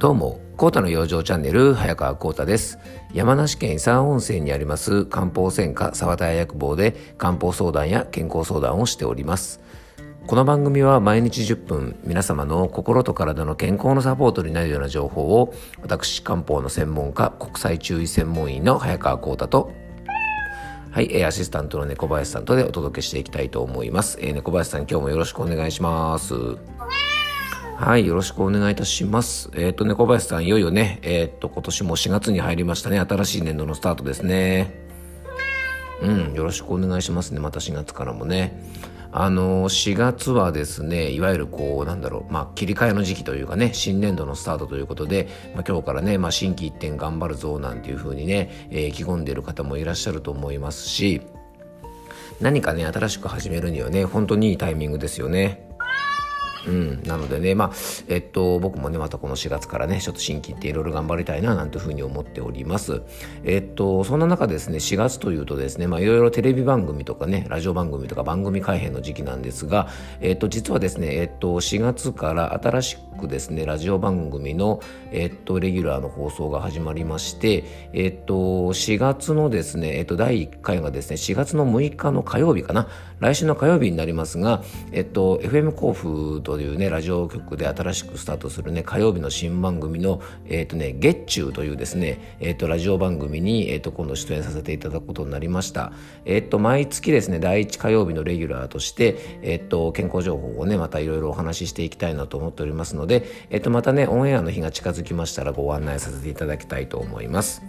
どうも、コータの養生チャンネル、早川コータです。山梨県伊沢温泉にあります漢方専科沢田屋薬房で漢方相談や健康相談をしております。この番組は毎日10分皆様の心と体の健康のサポートになるような情報を私漢方の専門家国際中医専門医の早川浩太とはい、アシスタントの猫林さんとでお届けしていきたいと思います。えー、猫林さん今日もよろしくお願いします。はい、よろしくお願いいたします。えっ、ー、と、猫林さん、いよいよね、えっ、ー、と、今年も4月に入りましたね。新しい年度のスタートですね。うん、よろしくお願いしますね。また4月からもね。あの、4月はですね、いわゆるこう、なんだろう、まあ、切り替えの時期というかね、新年度のスタートということで、まあ、今日からね、まあ、新規一点頑張るぞ、なんていうふうにね、えー、意気込んでいる方もいらっしゃると思いますし、何かね、新しく始めるにはね、本当にいいタイミングですよね。うん、なのでね、まあ、えっと、僕もね、またこの4月からね、ちょっと新規っていろいろ頑張りたいな、なんていうふうに思っております。えっと、そんな中ですね、4月というとですね、まあ、いろいろテレビ番組とかね、ラジオ番組とか番組改編の時期なんですが、えっと、実はですね、えっと、4月から新しくですね、ラジオ番組の、えっと、レギュラーの放送が始まりまして、えっと、4月のですね、えっと、第1回がですね、4月の6日の火曜日かな、来週の火曜日になりますが、えっと、FM 甲府というね、ラジオ局で新しくスタートするね、火曜日の新番組の、えっとね、月中というですね、えっと、ラジオ番組に、えっと、今度出演させていただくことになりました。えっと、毎月ですね、第1火曜日のレギュラーとして、えっと、健康情報をね、またいろいろお話ししていきたいなと思っておりますので、えっと、またね、オンエアの日が近づきましたらご案内させていただきたいと思います。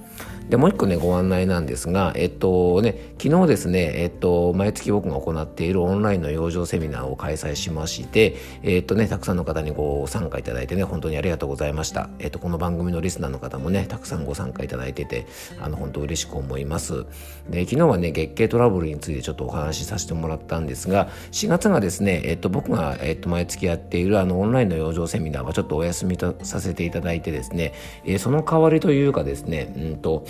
で、もう一個ね、ご案内なんですが、えっとね、昨日ですね、えっと、毎月僕が行っているオンラインの養生セミナーを開催しまして、えっとね、たくさんの方にご参加いただいてね、本当にありがとうございました。えっと、この番組のリスナーの方もね、たくさんご参加いただいてて、あの、本当嬉しく思います。で、昨日はね、月経トラブルについてちょっとお話しさせてもらったんですが、4月がですね、えっと、僕が、えっと、毎月やっているあの、オンラインの養生セミナーはちょっとお休みとさせていただいてですね、え、その代わりというかですね、うんと、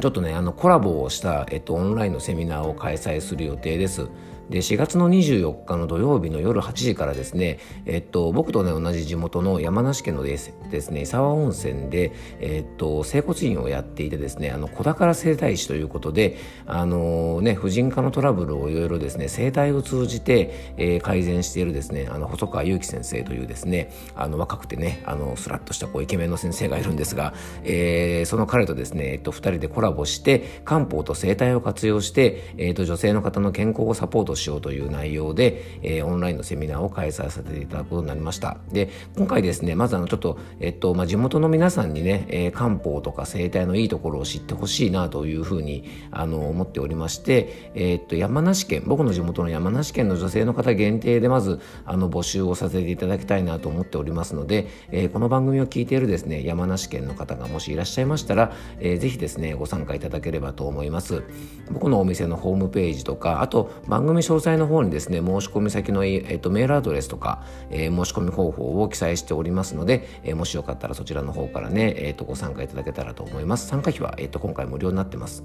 ちょっとね、あのコラボをした、えっと、オンラインのセミナーを開催する予定です。で4月の24日の土曜日の夜8時からですね、えっと、僕とね同じ地元の山梨県のですですね伊沢温泉で、えっと、整骨院をやっていてですねあの子宝整体師ということであのね婦人科のトラブルをいろいろですね整体を通じて、えー、改善しているですねあの細川祐樹先生というですねあの若くてねあのスラッとしたこうイケメンの先生がいるんですが、えー、その彼とですね、えっと、2人でコラボして漢方と整体を活用して、えっと、女性の方の健康をサポートしようという内容で、えー、オンラインのセミナーを開催させていただくことになりました。で、今回ですね、まずあのちょっと、えっと、まあ、地元の皆さんにね、えー、漢方とか生態のいいところを知ってほしいなというふうに、あの、思っておりまして、えー、っと、山梨県、僕の地元の山梨県の女性の方限定でまず、あの、募集をさせていただきたいなと思っておりますので、えー、この番組を聞いているですね、山梨県の方がもしいらっしゃいましたら、えー、ぜひですね、ご参加いただければと思います。僕のお店のホームページとか、あと番組詳細の方にですね、申し込み先の、えっと、メールアドレスとか、えー、申し込み方法を記載しておりますので、えー、もしよかったらそちらの方からね、えっと、ご参加いただけたらと思います。参加費は、えっと、今回無料になってます。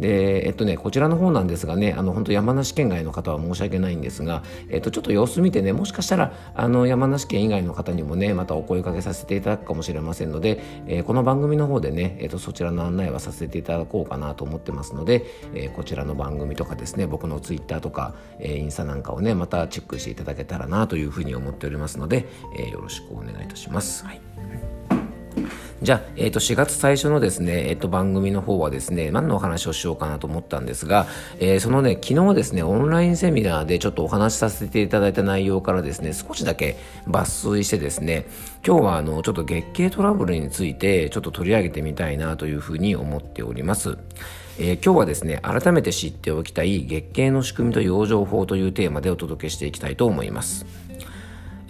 で、えっとね、こちらの方なんですがね、あの、本当山梨県外の方は申し訳ないんですが、えっと、ちょっと様子見てね、もしかしたら、あの、山梨県以外の方にもね、またお声かけさせていただくかもしれませんので、えー、この番組の方でね、えっと、そちらの案内はさせていただこうかなと思ってますので、えー、こちらの番組とかですね、僕のツイッターとか、えー、インスタなんかをね、またチェックしていただけたらなというふうに思っておりますので、え、よろしくお願いいたします。はいじゃあ、えっ、ー、と、4月最初のですね、えっ、ー、と、番組の方はですね、何のお話をしようかなと思ったんですが、えー、そのね、昨日ですね、オンラインセミナーでちょっとお話しさせていただいた内容からですね、少しだけ抜粋してですね、今日はあの、ちょっと月経トラブルについてちょっと取り上げてみたいなというふうに思っております。えー、今日はですね、改めて知っておきたい月経の仕組みと養生法というテーマでお届けしていきたいと思います。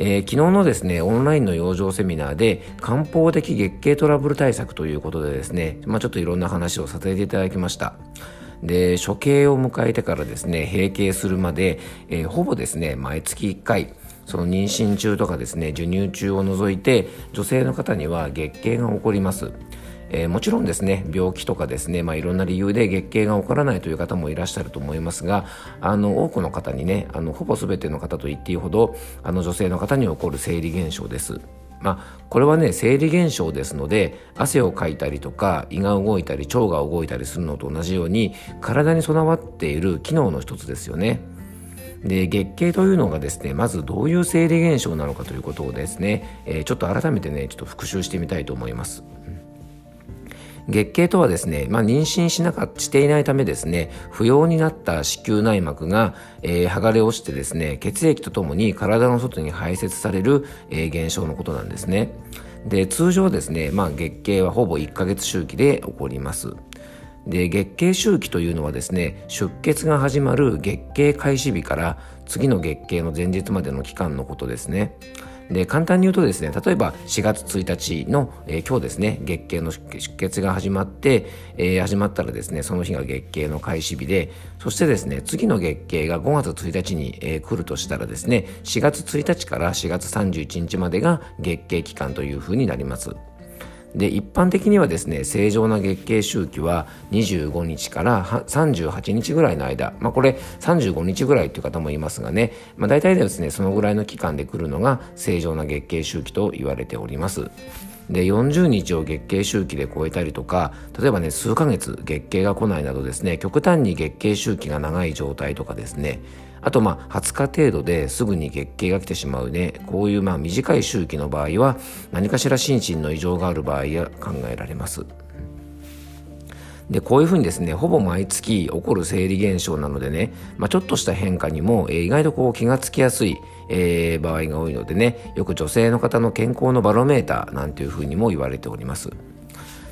えー、昨日のですね、オンラインの養生セミナーで、漢方的月経トラブル対策ということでですね、まあ、ちょっといろんな話をさせていただきました。で、処刑を迎えてからですね、閉経するまで、えー、ほぼですね、毎月1回、その妊娠中とかですね、授乳中を除いて、女性の方には月経が起こります。えー、もちろんですね病気とかですね、まあ、いろんな理由で月経が起こらないという方もいらっしゃると思いますがあの多くの方にねあのほぼ全ての方と言っていいほどあの女性の方に起こる生理現象です。まあ、これはね生理現象ですので汗をかいたりとか胃が動いたり腸が動いたりするのと同じように体に備わっている機能の一つですよね。で月経というのがですねまずどういう生理現象なのかということをですね、えー、ちょっと改めてねちょっと復習してみたいと思います。月経とはですね、まあ、妊娠しなかしていないためですね不要になった子宮内膜が、えー、剥がれ落ちてですね血液とともに体の外に排泄される、えー、現象のことなんですね。で通常ですね、まあ、月経はほぼ1ヶ月周期で起こります。で月経周期というのはですね出血が始まる月経開始日から次の月経の前日までの期間のことですね。で簡単に言うとですね例えば4月1日の、えー、今日ですね月経の出血が始まって、えー、始まったらですねその日が月経の開始日でそしてですね次の月経が5月1日に、えー、来るとしたらですね4月1日から4月31日までが月経期間というふうになります。で一般的にはですね正常な月経周期は25日から38日ぐらいの間、まあ、これ35日ぐらいという方もいますがね、まあ、大体ですねそのぐらいの期間で来るのが正常な月経周期と言われております。で40日を月経周期で超えたりとか例えばね数ヶ月月経が来ないなどですね極端に月経周期が長い状態とかですねあとまあ20日程度ですぐに月経が来てしまうねこういうまあ短い周期の場合は何かしら心身の異常がある場合が考えられます。でこういうふうにですねほぼ毎月起こる生理現象なのでね、まあ、ちょっとした変化にも、えー、意外とこう気がつきやすい、えー、場合が多いのでねよく女性の方の健康のバロメーターなんていうふうにも言われております。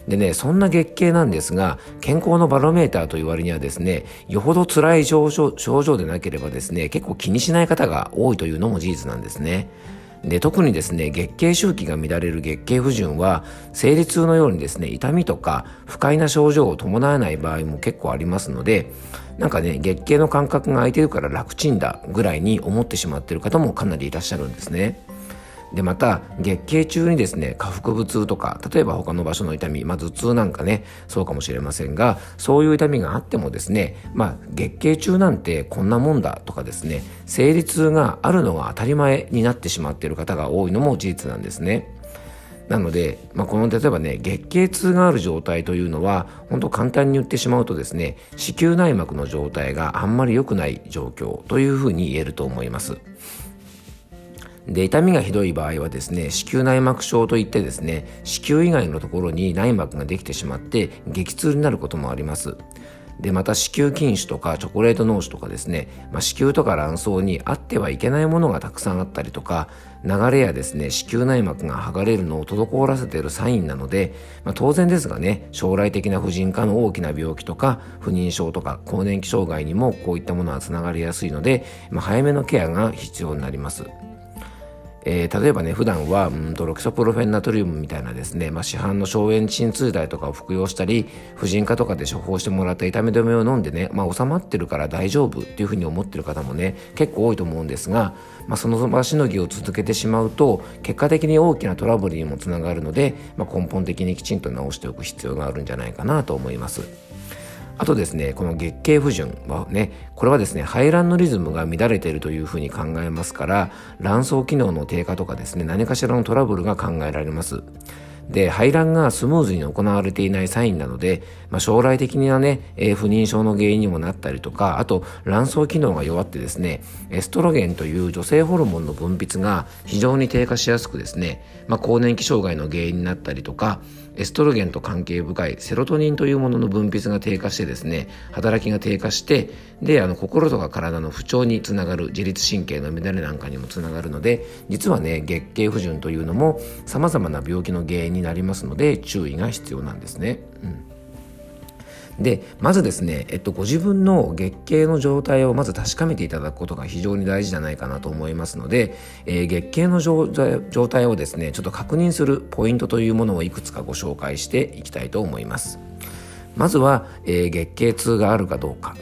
でね、そんな月経なんですが、健康のバロメーターという割にはですね、よほど辛い症状症状でなければですね、結構気にしない方が多いというのも事実なんですね。で特にですね月経周期が乱れる月経不順は生理痛のようにですね痛みとか不快な症状を伴わない場合も結構ありますのでなんかね月経の感覚が空いてるから楽ちんだぐらいに思ってしまってる方もかなりいらっしゃるんですね。でまた月経中にですね下腹部痛とか例えば他の場所の痛み、まあ、頭痛なんかねそうかもしれませんがそういう痛みがあってもですねまあ月経中なんてこんなもんだとかですね生理痛があるのが当たり前になってしまっている方が多いのも事実なんですね。なので、まあ、この例えばね月経痛がある状態というのは本当簡単に言ってしまうとですね子宮内膜の状態があんまり良くない状況というふうに言えると思います。で痛みがひどい場合はですね子宮内膜症といってですね子宮以外のところに内膜ができてしまって激痛になることもありますでまた子宮筋腫とかチョコレート脳腫とかですね、まあ、子宮とか卵巣にあってはいけないものがたくさんあったりとか流れやですね子宮内膜が剥がれるのを滞らせているサインなので、まあ、当然ですがね将来的な婦人科の大きな病気とか不妊症とか更年期障害にもこういったものはつながりやすいので、まあ、早めのケアが必要になります。えー、例えばね普段はうんとロキソプロフェンナトリウムみたいなですね、まあ、市販の消炎鎮痛剤とかを服用したり婦人科とかで処方してもらった痛み止めを飲んでね、まあ、収まってるから大丈夫っていうふうに思ってる方もね結構多いと思うんですが、まあ、その場しのぎを続けてしまうと結果的に大きなトラブルにもつながるので、まあ、根本的にきちんと治しておく必要があるんじゃないかなと思います。あとですね、この月経不順はね、これはですね、排卵のリズムが乱れているというふうに考えますから、卵巣機能の低下とかですね、何かしらのトラブルが考えられます。で、排卵がスムーズに行われていないサインなので、まあ、将来的にはね、えー、不妊症の原因にもなったりとか、あと卵巣機能が弱ってですね、エストロゲンという女性ホルモンの分泌が非常に低下しやすくですね、まあ、更年期障害の原因になったりとか、エストロゲンと関係深いセロトニンというものの分泌が低下してですね働きが低下してであの心とか体の不調につながる自律神経の乱れなんかにもつながるので実はね月経不順というのもさまざまな病気の原因になりますので注意が必要なんですね。うんでまずですね、えっと、ご自分の月経の状態をまず確かめていただくことが非常に大事じゃないかなと思いますので、えー、月経の状態をですねちょっと確認するポイントというものをいくつかご紹介していきたいと思います。まずは、えー、月経痛があるかどうか。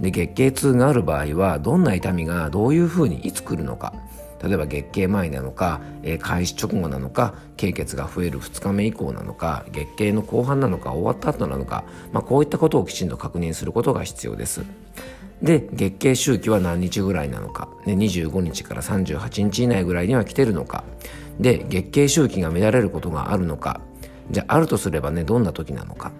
で月経痛がある場合はどんな痛みがどういうふうにいつ来るのか。例えば月経前なのか、えー、開始直後なのか経血が増える2日目以降なのか月経の後半なのか終わった後なのか、まあ、こういったことをきちんと確認することが必要です。で月経周期は何日ぐらいなのか、ね、25日から38日以内ぐらいには来てるのか。で月経周期が乱れることがあるのか。じゃああるとすればねどんな時なのか。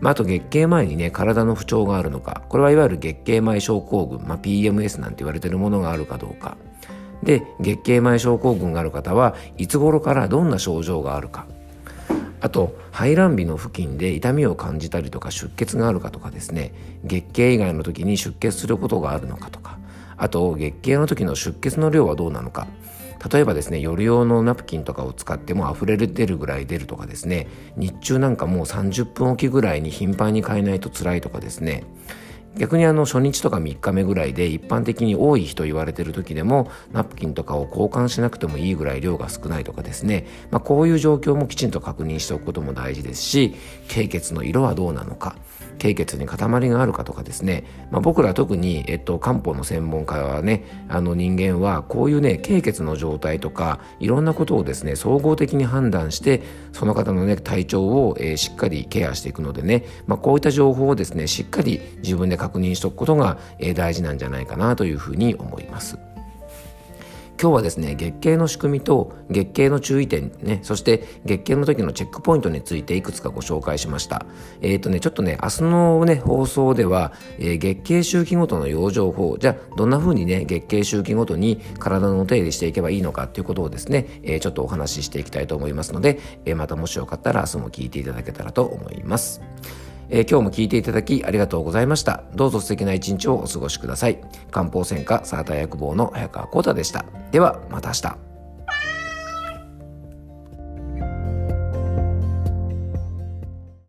まあ、あと月経前にね体の不調があるのか。これはいわゆる月経前症候群、まあ、PMS なんて言われてるものがあるかどうか。で月経前症候群がある方はいつ頃からどんな症状があるか。あと排卵日の付近で痛みを感じたりとか出血があるかとかですね。月経以外の時に出血することがあるのかとか。あと月経の時の出血の量はどうなのか。例えばですね夜用のナプキンとかを使っても溢れ出るぐらい出るとかですね。日中なんかもう30分おきぐらいに頻繁に変えないと辛いとかですね。逆にあの初日とか3日目ぐらいで一般的に多い日と言われてる時でもナプキンとかを交換しなくてもいいぐらい量が少ないとかですね、まあ、こういう状況もきちんと確認しておくことも大事ですし経血の色はどうなのか。経血に塊があるかとかですね、まあ、僕ら特に、えっと、漢方の専門家はねあの人間はこういうね経血の状態とかいろんなことをですね総合的に判断してその方のね体調を、えー、しっかりケアしていくのでね、まあ、こういった情報をですねしっかり自分で確認しておくことが、えー、大事なんじゃないかなというふうに思います。今日はですね月経の仕組みと月経の注意点ねそして月経の時のチェックポイントについていくつかご紹介しました。えっ、ー、とねちょっとね明日のね放送では、えー、月経周期ごとの養生法じゃあどんな風にね月経周期ごとに体のお手入れしていけばいいのかっていうことをですね、えー、ちょっとお話ししていきたいと思いますので、えまたもしよかったら明日も聞いていただけたらと思います。えー、今日も聞いていただきありがとうございました。どうぞ素敵な一日をお過ごしください。漢方専科サーター薬房の早川幸太でした。では、また明日。